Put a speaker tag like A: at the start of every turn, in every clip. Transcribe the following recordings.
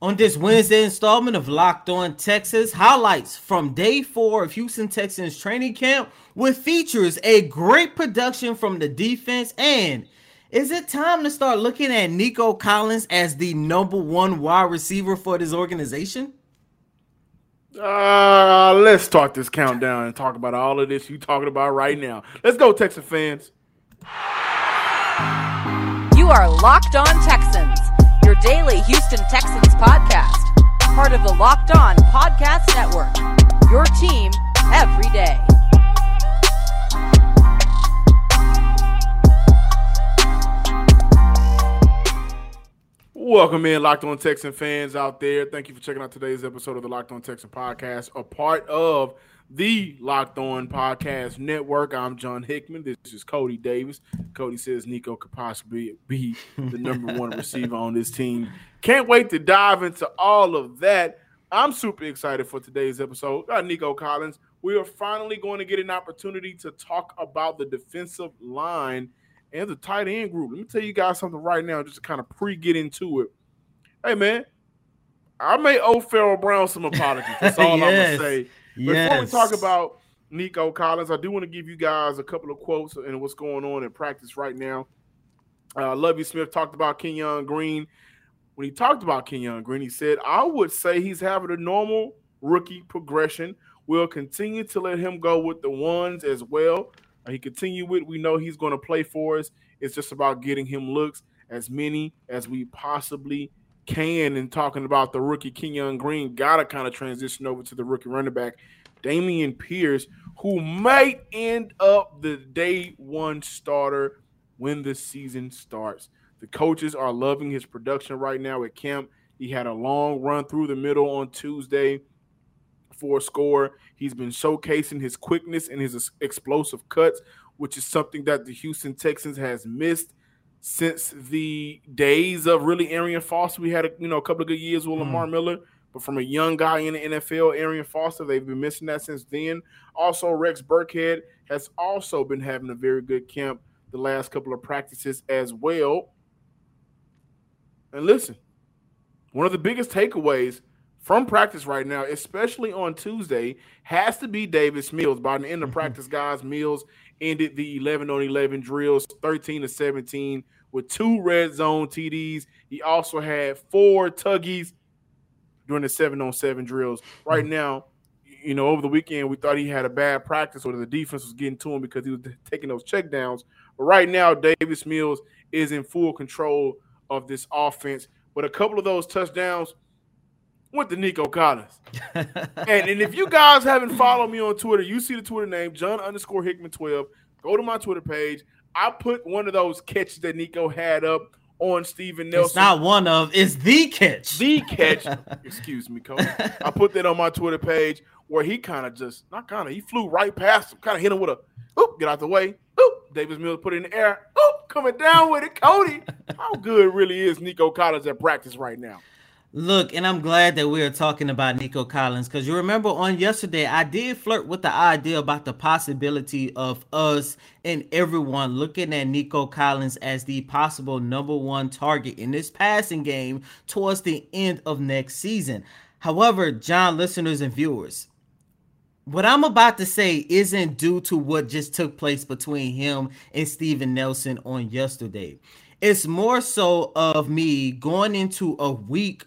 A: On this Wednesday installment of Locked On Texans, highlights from day four of Houston Texans training camp with features a great production from the defense. And is it time to start looking at Nico Collins as the number one wide receiver for this organization?
B: Uh, let's start this countdown and talk about all of this you talking about right now. Let's go, Texas fans.
C: You are Locked On Texans your daily Houston Texans podcast, part of the Locked On Podcast Network. Your team every day.
B: Welcome in, Locked On Texan fans out there. Thank you for checking out today's episode of the Locked On Texan podcast, a part of the Locked On Podcast Network. I'm John Hickman. This is Cody Davis. Cody says Nico could possibly be the number one receiver on this team. Can't wait to dive into all of that. I'm super excited for today's episode. Got Nico Collins. We are finally going to get an opportunity to talk about the defensive line and the tight end group. Let me tell you guys something right now, just to kind of pre get into it. Hey, man, I made old Pharaoh Brown some apologies. That's all yes. I'm gonna say. Yes. Before we talk about Nico Collins, I do want to give you guys a couple of quotes and what's going on in practice right now. Uh, Lovie Smith talked about Kenyon Green. When he talked about Kenyon Green, he said, I would say he's having a normal rookie progression. We'll continue to let him go with the ones as well. He continue with, we know he's going to play for us. It's just about getting him looks as many as we possibly can and talking about the rookie Kenyon Green, gotta kind of transition over to the rookie running back, Dameon Pierce, who might end up the day one starter when the season starts. The coaches are loving his production right now at camp. He had a long run through the middle on Tuesday for a score. He's been showcasing his quickness and his explosive cuts, which is something that the Houston Texans has missed since the days of really Arian Foster. We had a, you know a couple of good years with Lamar mm. Miller, but from a young guy in the NFL, Arian Foster, they've been missing that since then. Also, Rex Burkhead has also been having a very good camp the last couple of practices as well. And listen, one of the biggest takeaways from practice right now, especially on Tuesday, has to be Davis Mills. By the end of practice, guys, Mills ended the 11 on 11 drills, 13 to 17 with two red zone TDs. He also had four tuggies during the seven on seven drills. Right mm-hmm. now, you know, over the weekend, we thought he had a bad practice or the defense was getting to him because he was taking those checkdowns. But right now, Davis Mills is in full control of this offense. But a couple of those touchdowns went to Nico Collins. and, and if you guys haven't followed me on Twitter, you see the Twitter name, John underscore Hickman 12. Go to my Twitter page. I put one of those catches that Nico had up on Steven Nelson.
A: It's not one of, it's the catch.
B: The catch. Excuse me, coach. I put that on my Twitter page where he kind of just, not kind of, he flew right past him, kind of hit him with a, oop, get out the way. Oop, Davis Mills put it in the air. Oop, coming down with it, Cody. How good really is Nico Collins at practice right now?
A: Look, and I'm glad that we are talking about Nico Collins because you remember on yesterday, I did flirt with the idea about the possibility of us and everyone looking at Nico Collins as the possible number one target in this passing game towards the end of next season. However, John, listeners and viewers, what I'm about to say isn't due to what just took place between him and Steven Nelson on yesterday. It's more so of me going into a week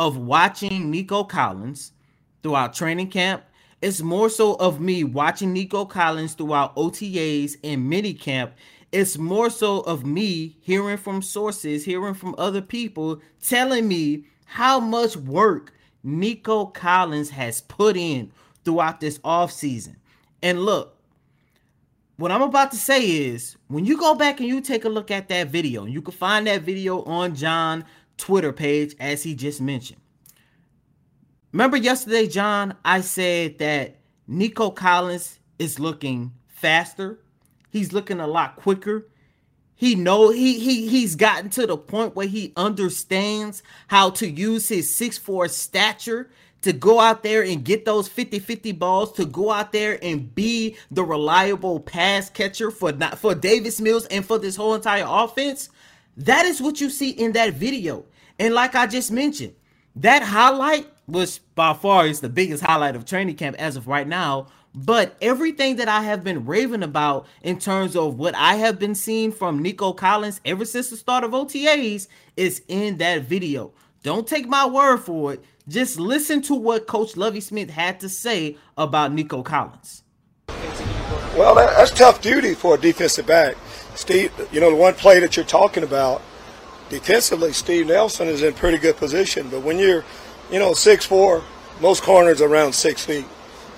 A: of watching Nico Collins throughout training camp. It's more so of me watching Nico Collins throughout OTAs and mini camp. It's more so of me hearing from sources, hearing from other people telling me how much work Nico Collins has put in throughout this offseason. And look, what I'm about to say is when you go back and you take a look at that video, you can find that video on John Twitter page, as he just mentioned. Remember yesterday, John, I said that Nico Collins is looking faster. He's looking a lot quicker. He know he he he's gotten to the point where he understands how to use his six four stature to go out there and get those 50-50 balls, to go out there and be the reliable pass catcher for not for Davis Mills and for this whole entire offense. That is what you see in that video. And like I just mentioned, That highlight was by far is the biggest highlight of training camp as of right now. But everything that I have been raving about in terms of what I have been seeing from Nico Collins ever since the start of OTAs is in that video. Don't take my word for it. Just listen to what Coach Lovie Smith had to say about Nico Collins.
D: Well, that's tough duty for a defensive back. Steve, you know, the one play that you're talking about, defensively, Steve Nelson is in pretty good position. But when you're, you know, six four, most corners around six feet.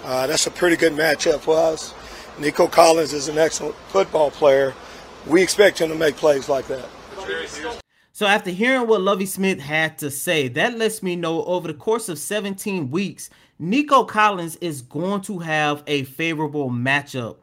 D: Uh, that's a pretty good matchup for us. Nico Collins is an excellent football player. We expect him to make plays like that.
A: So after hearing what Lovie Smith had to say, that lets me know over the course of 17 weeks, Nico Collins is going to have a favorable matchup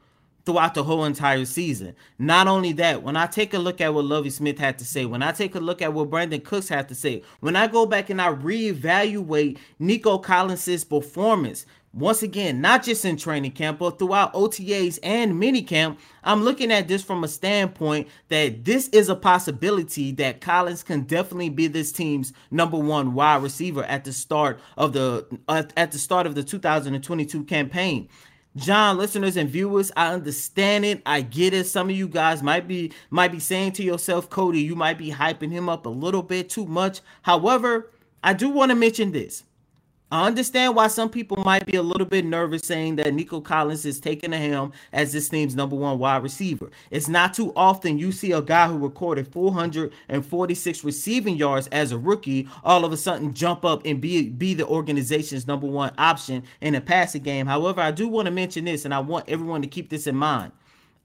A: throughout the whole entire season. Not only that, when I take a look at what Lovie Smith had to say, when I take a look at what Brandin Cooks had to say, when I go back and I reevaluate Nico Collins's performance, once again, not just in training camp, but throughout OTAs and minicamp, I'm looking at this from a standpoint that this is a possibility that Collins can definitely be this team's number one wide receiver at the start of the at the start of the 2022 campaign. John, listeners and viewers, I understand it. I get it. Some of you guys might be might be saying to yourself, Cody, you might be hyping him up a little bit too much. However, I do want to mention this. I understand why some people might be a little bit nervous saying that Nico Collins is taking the helm as this team's number one wide receiver. It's not too often you see a guy who recorded 446 receiving yards as a rookie all of a sudden jump up and be, be the organization's number one option in a passing game. However, I do want to mention this, and I want everyone to keep this in mind.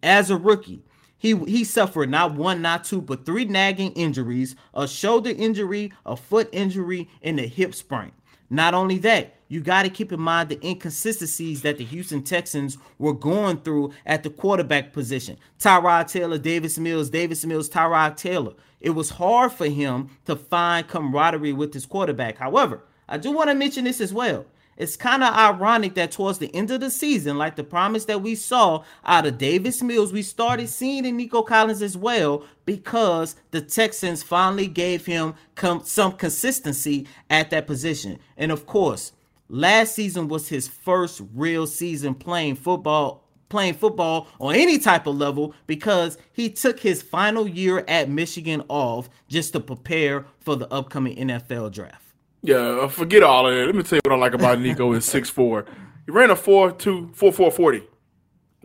A: As a rookie, he he suffered not one, not two, but three nagging injuries: a shoulder injury, a foot injury, and a hip sprain. Not only that, you got to keep in mind the inconsistencies that the Houston Texans were going through at the quarterback position. Tyrod Taylor, Davis Mills, Davis Mills, Tyrod Taylor. It was hard for him to find camaraderie with his quarterback. However, I do want to mention this as well it's kind of ironic that towards the end of the season, like the promise that we saw out of Davis Mills, we started mm-hmm. seeing in Nico Collins as well because the Texans finally gave him com- some consistency at that position. And of course, last season was his first real season playing football playing football on any type of level because he took his final year at Michigan off just to prepare for the upcoming NFL draft.
B: Yeah, uh, forget all of that. Let me tell you what I like about Nico is six four. He ran a four two four four forty.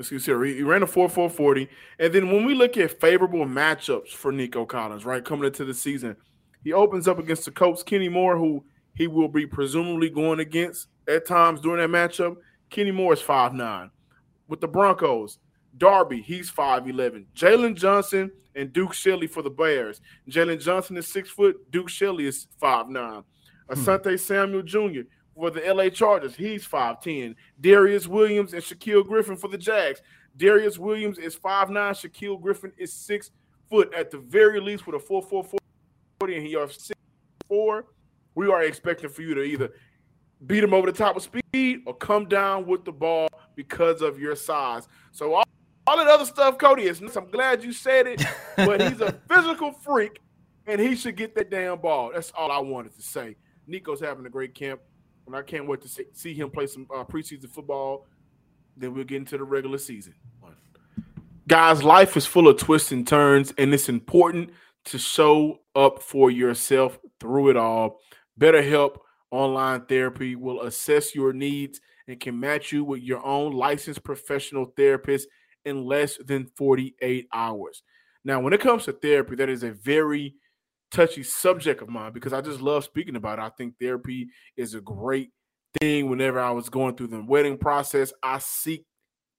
B: See here. He ran a four four forty. And then when we look at favorable matchups for Nico Collins, right, coming into the season, he opens up against the Colts, Kenny Moore, who he will be presumably going against at times during that matchup. Kenny Moore is five nine. With the Broncos, Darby, he's 5'11. Jaylon Johnson and Duke Shelley for the Bears. Jaylon Johnson is six foot. Duke Shelley is five nine. Asante hmm. Samuel Jr. for the LA Chargers. He's 5'10. Darious Williams and Shaquill Griffin for the Jags. Darious Williams is 5'9. Shaquill Griffin is six foot at the very least with a 4'4'40 and he are six four. We are expecting for you to either beat him over the top of speed or come down with the ball because of your size. So all, all that other stuff, Cody, is I'm glad you said it, but he's a physical freak and he should get that damn ball. That's all I wanted to say. Nico's having a great camp, and I can't wait to see, see him play some uh, preseason football. Then we'll get into the regular season. Guys, life is full of twists and turns, and it's important to show up for yourself through it all. BetterHelp Online Therapy will assess your needs and can match you with your own licensed professional therapist in less than 48 hours. Now, when it comes to therapy, that is a very touchy subject of mine because I just love speaking about it. I think therapy is a great thing. Whenever I was going through the wedding process, I seek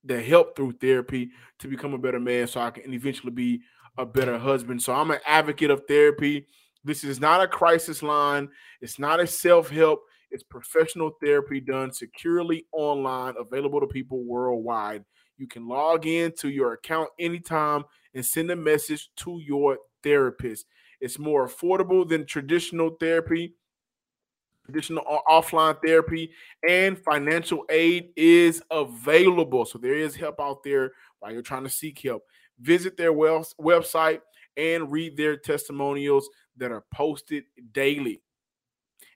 B: the help through therapy to become a better man so I can eventually be a better husband. So I'm an advocate of therapy. This is not a crisis line, it's not a self help. It's professional therapy done securely online, available to people worldwide. You can log in to your account anytime and send a message to your therapist. It's more affordable than traditional therapy, traditional offline therapy, and financial aid is available. So there is help out there while you're trying to seek help. Visit their website and read their testimonials that are posted daily.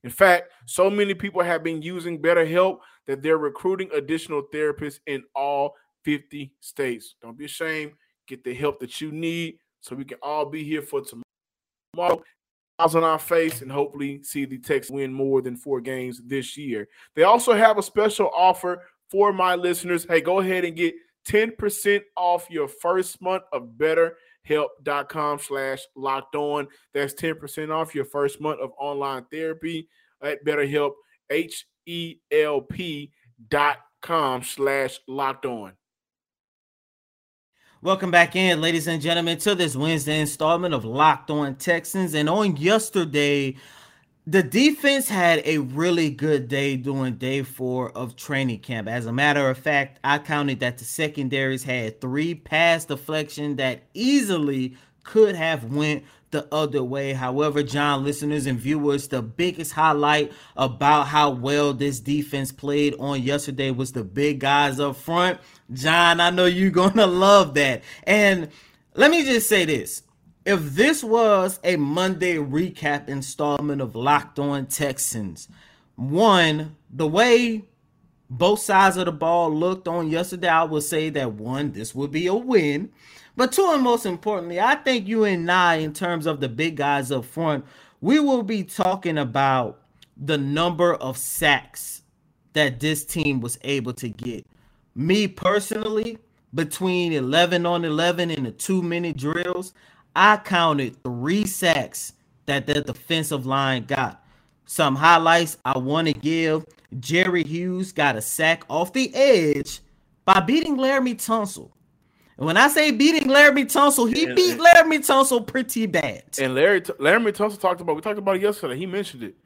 B: In fact, so many people have been using BetterHelp that they're recruiting additional therapists in all 50 states. Don't be ashamed. Get the help that you need so we can all be here for tomorrow. Eyes on our face and hopefully see the Texans win more than four games this year. They also have a special offer for my listeners. Hey, go ahead and get 10% off your first month of betterhelp.com slash locked on. That's 10% off your first month of online therapy at BetterHelp, H-E-L-P dot com slash locked on.
A: Welcome back in, ladies and gentlemen, to this Wednesday installment of Locked On Texans. And on yesterday, the defense had a really good day during day four of training camp. As a matter of fact, I counted that the secondaries had three pass deflection that easily could have went the other way. However, John, listeners and viewers, the biggest highlight about how well this defense played on yesterday was the big guys up front. John, I know you're gonna love that. And let me just say this if this was a Monday recap installment of Locked On Texans, one, the way both sides of the ball looked on yesterday, I would say that one, this would be a win. But two, and most importantly, I think you and I, in terms of the big guys up front, we will be talking about the number of sacks that this team was able to get. Me personally, between 11 on 11 and the two minute drills, I counted three sacks that the defensive line got. Some highlights I want to give Jerry Hughes got a sack off the edge by beating Laremy Tunsil. And when I say beating Laremy Tunsil, he and, beat Laremy Tunsil pretty bad.
B: And Larry Laremy Tunsil talked about we talked about it yesterday. He mentioned it.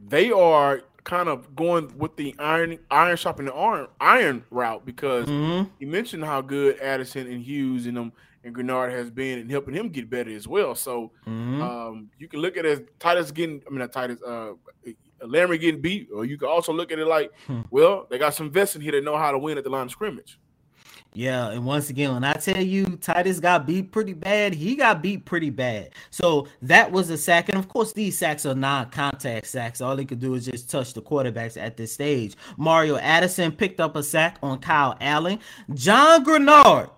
B: They are kind of going with the iron iron shopping the iron iron route because mm-hmm. he mentioned how good Addison and Hughes and them and Greenard has been and helping him get better as well. So mm-hmm. um, you can look at it as Titus getting, I mean, not Titus, uh, Larry getting beat, or you can also look at it like, hmm. well, they got some vets in here that know how to win at the line of scrimmage.
A: Yeah, and once again, when I tell you Titus got beat pretty bad, he got beat pretty bad. So that was a sack. And of course, these sacks are non-contact sacks. All he could do is just touch the quarterbacks at this stage. Mario Addison picked up a sack on Kyle Allen. John Greenard,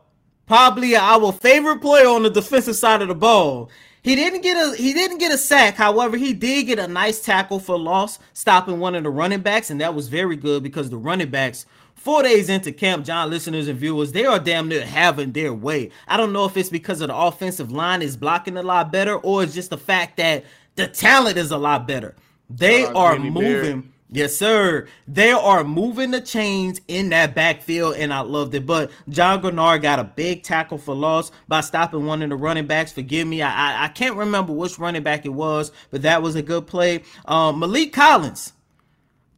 A: probably our favorite player on the defensive side of the ball. He didn't get a he didn't get a sack. However, he did get a nice tackle for loss, stopping one of the running backs, and that was very good because the running backs four days into camp, John listeners and viewers, they are damn near having their way. I don't know if it's because of the offensive line is blocking a lot better, or it's just the fact that the talent is a lot better. They uh, are moving. Bear Yes, sir. They are moving the chains in that backfield, and I loved it. But John Greenard got a big tackle for loss by stopping one of the running backs. Forgive me, I, I, I can't remember which running back it was, but that was a good play. Um, Maliek Collins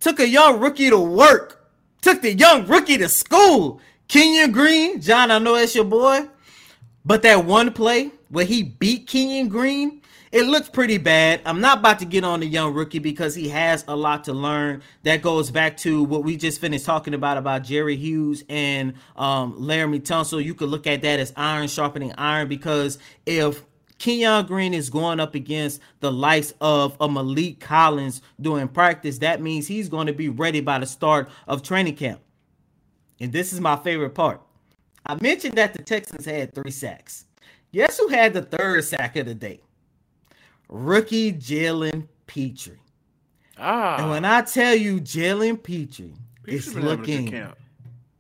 A: took a young rookie to work, took the young rookie to school. Kenyon Green, John, I know that's your boy, but that one play where he beat Kenyon Green it looks pretty bad. I'm not about to get on the young rookie because he has a lot to learn. That goes back to what we just finished talking about about Jerry Hughes and um, Laremy Tunsil. You could look at that as iron sharpening iron because if Kenyon Green is going up against the likes of a Maliek Collins doing practice. That means he's going to be ready by the start of training camp. And this is my favorite part. I mentioned that the Texans had three sacks. Guess who had the third sack of the day? rookie Jalen Pitre. Ah. And when I tell you Jalen Pitre is looking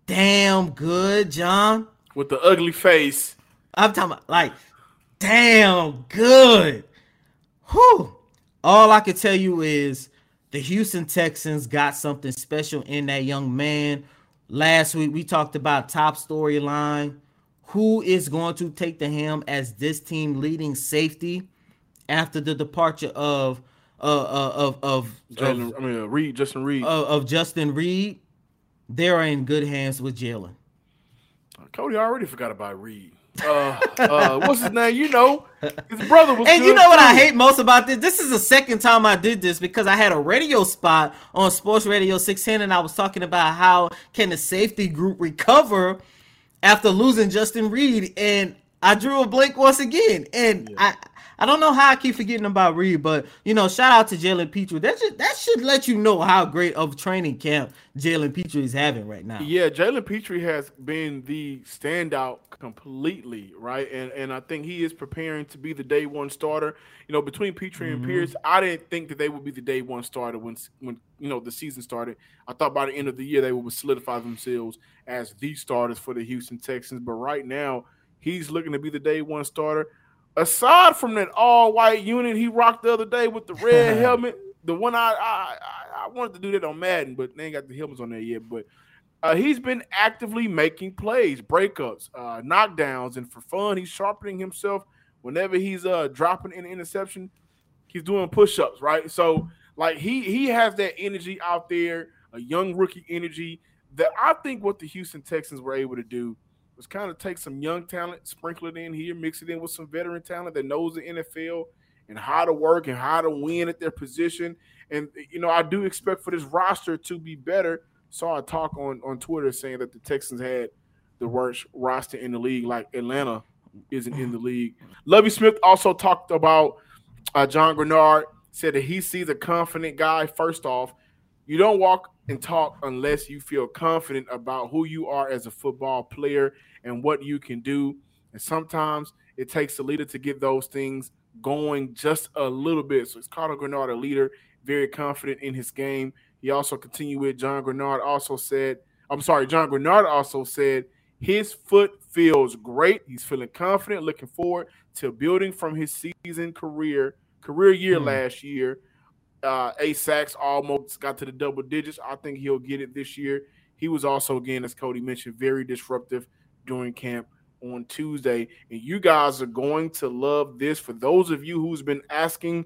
A: damn good, John.
B: With the ugly face.
A: I'm talking about like damn good. Whew. All I can tell you is the Houston Texans got something special in that young man. Last week we talked about top storyline. Who is going to take the helm as this team leading safety? after the departure of uh, uh of of,
B: Jalen, of I mean uh, Reid, Justin Reid
A: of, of, Justin Reid, they are in good hands with Jalen.
B: Cody already forgot about Reid. Uh, uh, what's his name? You know, his brother was.
A: And you know what too. I hate most about this? This is the second time I did this because I had a radio spot on Sports Radio 610, and I was talking about how can the safety group recover after losing Justin Reid, and I drew a blank once again, and yeah. I I don't know how I keep forgetting about Reid, but you know, shout out to Jalen Pitre. That should that should let you know how great of training camp Jalen Pitre is having right now.
B: Yeah, Jalen Pitre has been the standout completely, right? And and I think he is preparing to be the day one starter. You know, between Pitre mm-hmm. and Pierce, I didn't think that they would be the day one starter when when you know the season started. I thought by the end of the year they would solidify themselves as the starters for the Houston Texans. But right now, he's looking to be the day one starter aside from that all white unit he rocked the other day with the red helmet, the one I, I I wanted to do that on Madden, but they ain't got the helmets on there yet. But uh, he's been actively making plays, breakups, uh, knockdowns, and for fun, he's sharpening himself. Whenever he's uh, dropping an interception, he's doing push-ups, right? So like he he has that energy out there, a young rookie energy that I think what the Houston Texans were able to do kind of take some young talent, sprinkle it in here, mix it in with some veteran talent that knows the NFL and how to work and how to win at their position. And you know, I do expect for this roster to be better. Saw a talk on on Twitter saying that the Texans had the worst roster in the league, like Atlanta isn't in the league. Lovie Smith also talked about uh, John Greenard, Said that he sees a confident guy. First off, you don't walk and talk unless you feel confident about who you are as a football player and what you can do. And sometimes it takes a leader to get those things going just a little bit. So it's Carter Greenard, a leader, very confident in his game. He also continued with John Greenard also said, I'm sorry, John Greenard also said his foot feels great. He's feeling confident, looking forward to building from his season career, career year mm. last year uh, eight sacks, almost got to the double digits. I think he'll get it this year. He was also, again, as Cody mentioned, very disruptive during camp on Tuesday. And you guys are going to love this. For those of you who's been asking,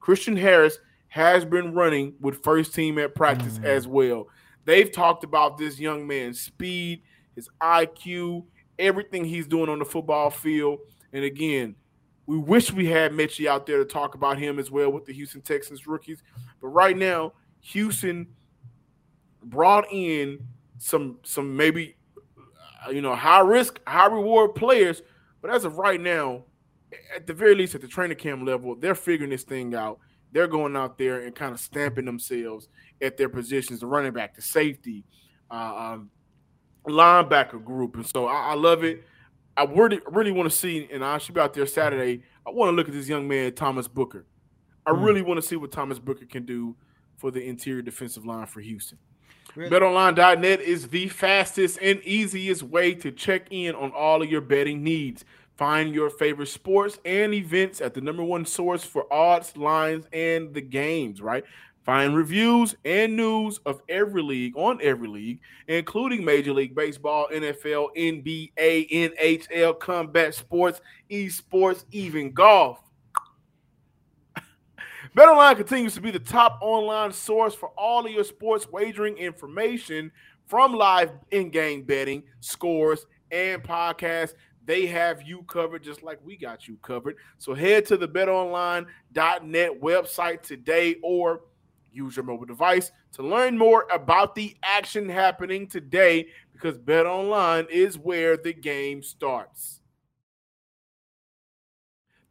B: Christian Harris has been running with first team at practice mm-hmm. as well. They've talked about this young man's speed, his IQ, everything he's doing on the football field. And again, we wish we had Metchie out there to talk about him as well with the Houston Texans rookies. But right now, Houston brought in some some maybe you know high risk, high reward players. But as of right now, at the very least at the training camp level, they're figuring this thing out. They're going out there and kind of stamping themselves at their positions, the running back, the safety, uh, um, linebacker group, and so I, I love it. I really, really want to see, and I should be out there Saturday. I want to look at this young man, Thomas Booker. I mm. really want to see what Thomas Booker can do for the interior defensive line for Houston. Really? BetOnline.net is the fastest and easiest way to check in on all of your betting needs. Find your favorite sports and events at the number one source for odds, lines, and the games, right? Find reviews and news of every league on every league, including Major League Baseball, NFL, NBA, NHL, combat sports, esports, even golf. BetOnline continues to be the top online source for all of your sports wagering information from live in-game betting, scores, and podcasts. They have you covered just like we got you covered. So head to the betonline.net website today or Use your mobile device to learn more about the action happening today because BetOnline is where the game starts.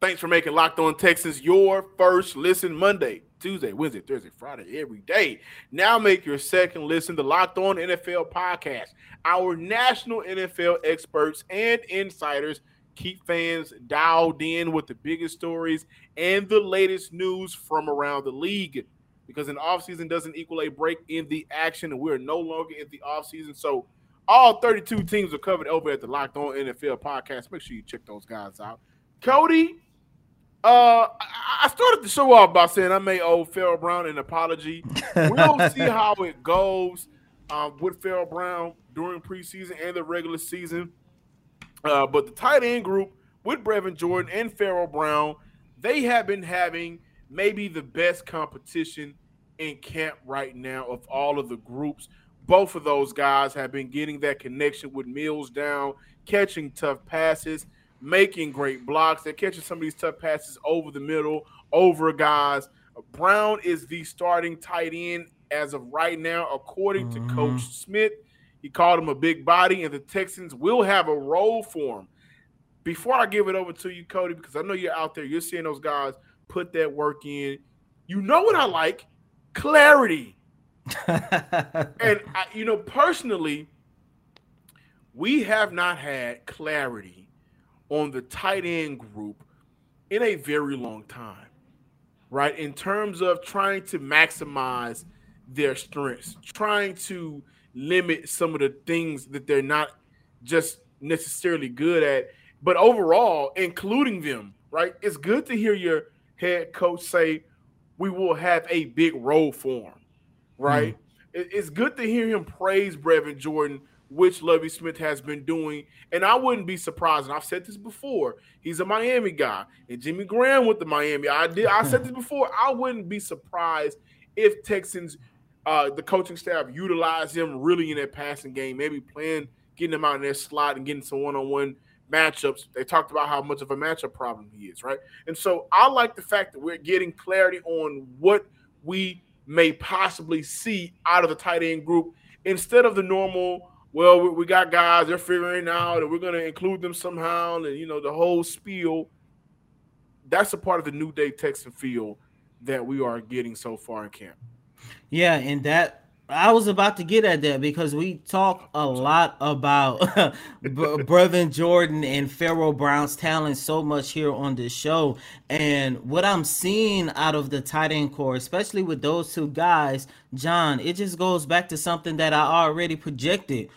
B: Thanks for making Locked On Texans your first listen Monday, Tuesday, Wednesday, Thursday, Friday, every day. Now make your second listen to Locked On NFL podcast. Our national NFL experts and insiders keep fans dialed in with the biggest stories and the latest news from around the league because an offseason doesn't equal a break in the action, and we're no longer in the offseason. So all 32 teams are covered over at the Locked On NFL podcast. Make sure you check those guys out. Cody, uh, I started the show off by saying I may owe Pharaoh Brown an apology. We'll see how it goes um, with Pharaoh Brown during preseason and the regular season. Uh, but the tight end group with Brevin Jordan and Pharaoh Brown, they have been having – maybe the best competition in camp right now of all of the groups. Both of those guys have been getting that connection with Mills down, catching tough passes, making great blocks. They're catching some of these tough passes over the middle, over guys. Brown is the starting tight end as of right now, according mm-hmm. to Coach Smith. He called him a big body, and the Texans will have a role for him. before I give it over to you, Cody, because I know you're out there, you're seeing those guys put that work in. You know what I like? Clarity. and I, you know, personally, we have not had clarity on the tight end group in a very long time, right? In terms of trying to maximize their strengths, trying to limit some of the things that they're not just necessarily good at, but overall, including them, right? It's good to hear your head coach say, We will have a big role for him, right? Mm. It's good to hear him praise Brevin Jordan, which Lovie Smith has been doing. And I wouldn't be surprised, and I've said this before, he's a Miami guy, and Jimmy Graham with the Miami. I did I said this before, I wouldn't be surprised if Texans uh, the coaching staff utilize him really in that passing game, maybe playing, getting him out in their slot and getting some one-on-one matchups. They talked about how much of a matchup problem he is, right? And so I like the fact that we're getting clarity on what we may possibly see out of the tight end group instead of the normal. Well, we got guys; they're figuring out, and we're going to include them somehow, and you know the whole spiel. That's a part of the new day Texan feel that we are getting so far in camp.
A: Yeah, and that I was about to get at that because we talk a lot about Brevin Jordan and Pharaoh Brown's talent so much here on this show. And what I'm seeing out of the tight end core, especially with those two guys, John, it just goes back to something that I already projected.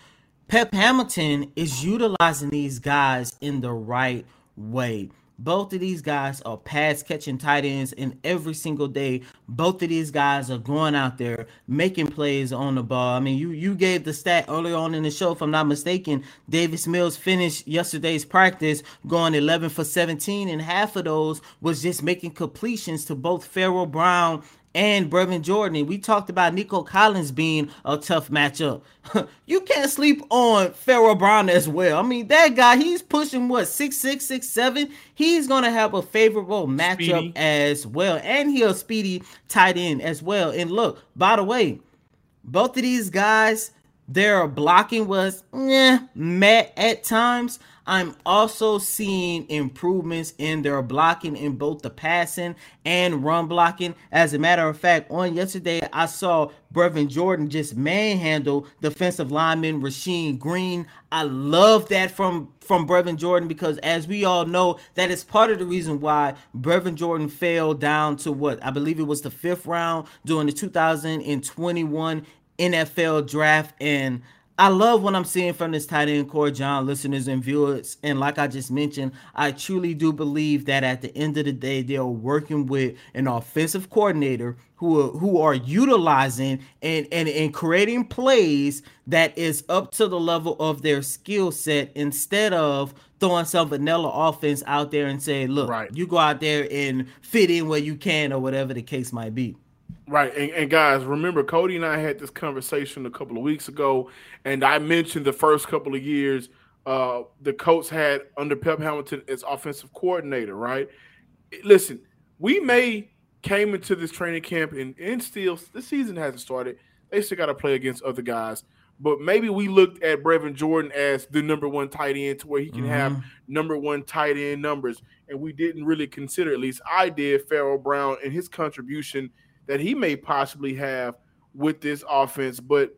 A: Pep Hamilton is utilizing these guys in the right way. Both of these guys are pass catching tight ends, and every single day, both of these guys are going out there making plays on the ball. I mean, you you gave the stat earlier on in the show, if I'm not mistaken. Davis Mills finished yesterday's practice going 11 for 17, and half of those was just making completions to both Pharaoh Brown and Brevin Jordan. And we talked about Nico Collins being a tough matchup. you can't sleep on Pharaoh Brown as well. I mean, that guy, he's pushing what six six six seven. He's gonna have a favorable matchup speedy. as well, and he'll speedy tight end as well. And look, by the way, both of these guys, their blocking was eh, met at times. I'm also seeing improvements in their blocking in both the passing and run blocking. As a matter of fact, on yesterday, I saw Brevin Jordan just manhandle defensive lineman Rasheem Green. I love that from from Brevin Jordan because, as we all know, that is part of the reason why Brevin Jordan fell down to what I believe it was the fifth round during the 2021 NFL draft. And I love what I'm seeing from this tight end core, John, listeners and viewers. And like I just mentioned, I truly do believe that at the end of the day, they're working with an offensive coordinator who are, who are utilizing and, and, and creating plays that is up to the level of their skill set instead of throwing some vanilla offense out there and say, look, right. you go out there and fit in where you can or whatever the case might be.
B: Right. And, and, guys, remember, Cody and I had this conversation a couple of weeks ago, and I mentioned the first couple of years uh, the Colts had under Pep Hamilton as offensive coordinator, right? Listen, we may came into this training camp and, and still the season hasn't started. They still got to play against other guys. But maybe we looked at Brevin Jordan as the number one tight end to where he can mm-hmm. have number one tight end numbers. And we didn't really consider, at least I did, Pharaoh Brown and his contribution – that he may possibly have with this offense. But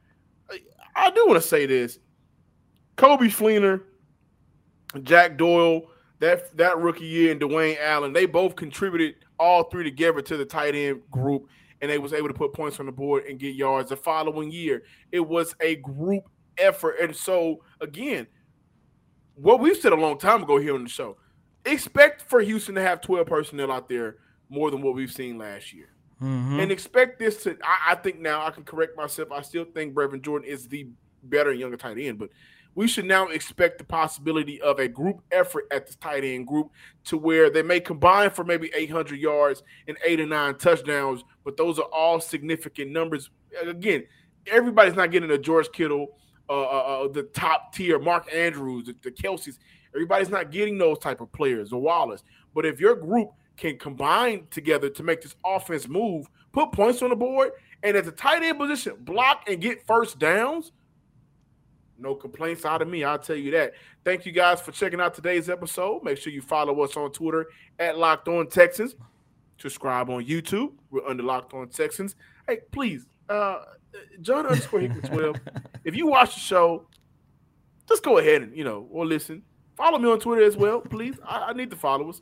B: I do want to say this: Coby Fleener, Jack Doyle, that that rookie year, and Dwayne Allen, they both contributed all three together to the tight end group, and they was able to put points on the board and get yards. The following year, it was a group effort, and so again, what we've said a long time ago here on the show, expect for Houston to have twelve personnel out there more than what we've seen last year. Mm-hmm. And expect this to. I, I, think now I can correct myself. I still think Brevin Jordan is the better younger tight end, but we should now expect the possibility of a group effort at the tight end group to where they may combine for maybe 800 yards and eight or nine touchdowns, but those are all significant numbers. Again, everybody's not getting a George Kittle, uh, uh, uh the top tier, Mark Andrews, the, the Kelces. Everybody's not getting those type of players, the Wallace. But if your group can combine together to make this offense move, put points on the board, and at the tight end position, block and get first downs, No complaints out of me. I'll tell you that. Thank you guys for checking out today's episode. Make sure you follow us on Twitter at Locked On Texans. Subscribe on YouTube. We're under Locked On Texans. Hey, please, uh, John underscore Hickman 12. if you watch the show, just go ahead and, you know, or listen. Follow me on Twitter as well, please. I, I need the followers.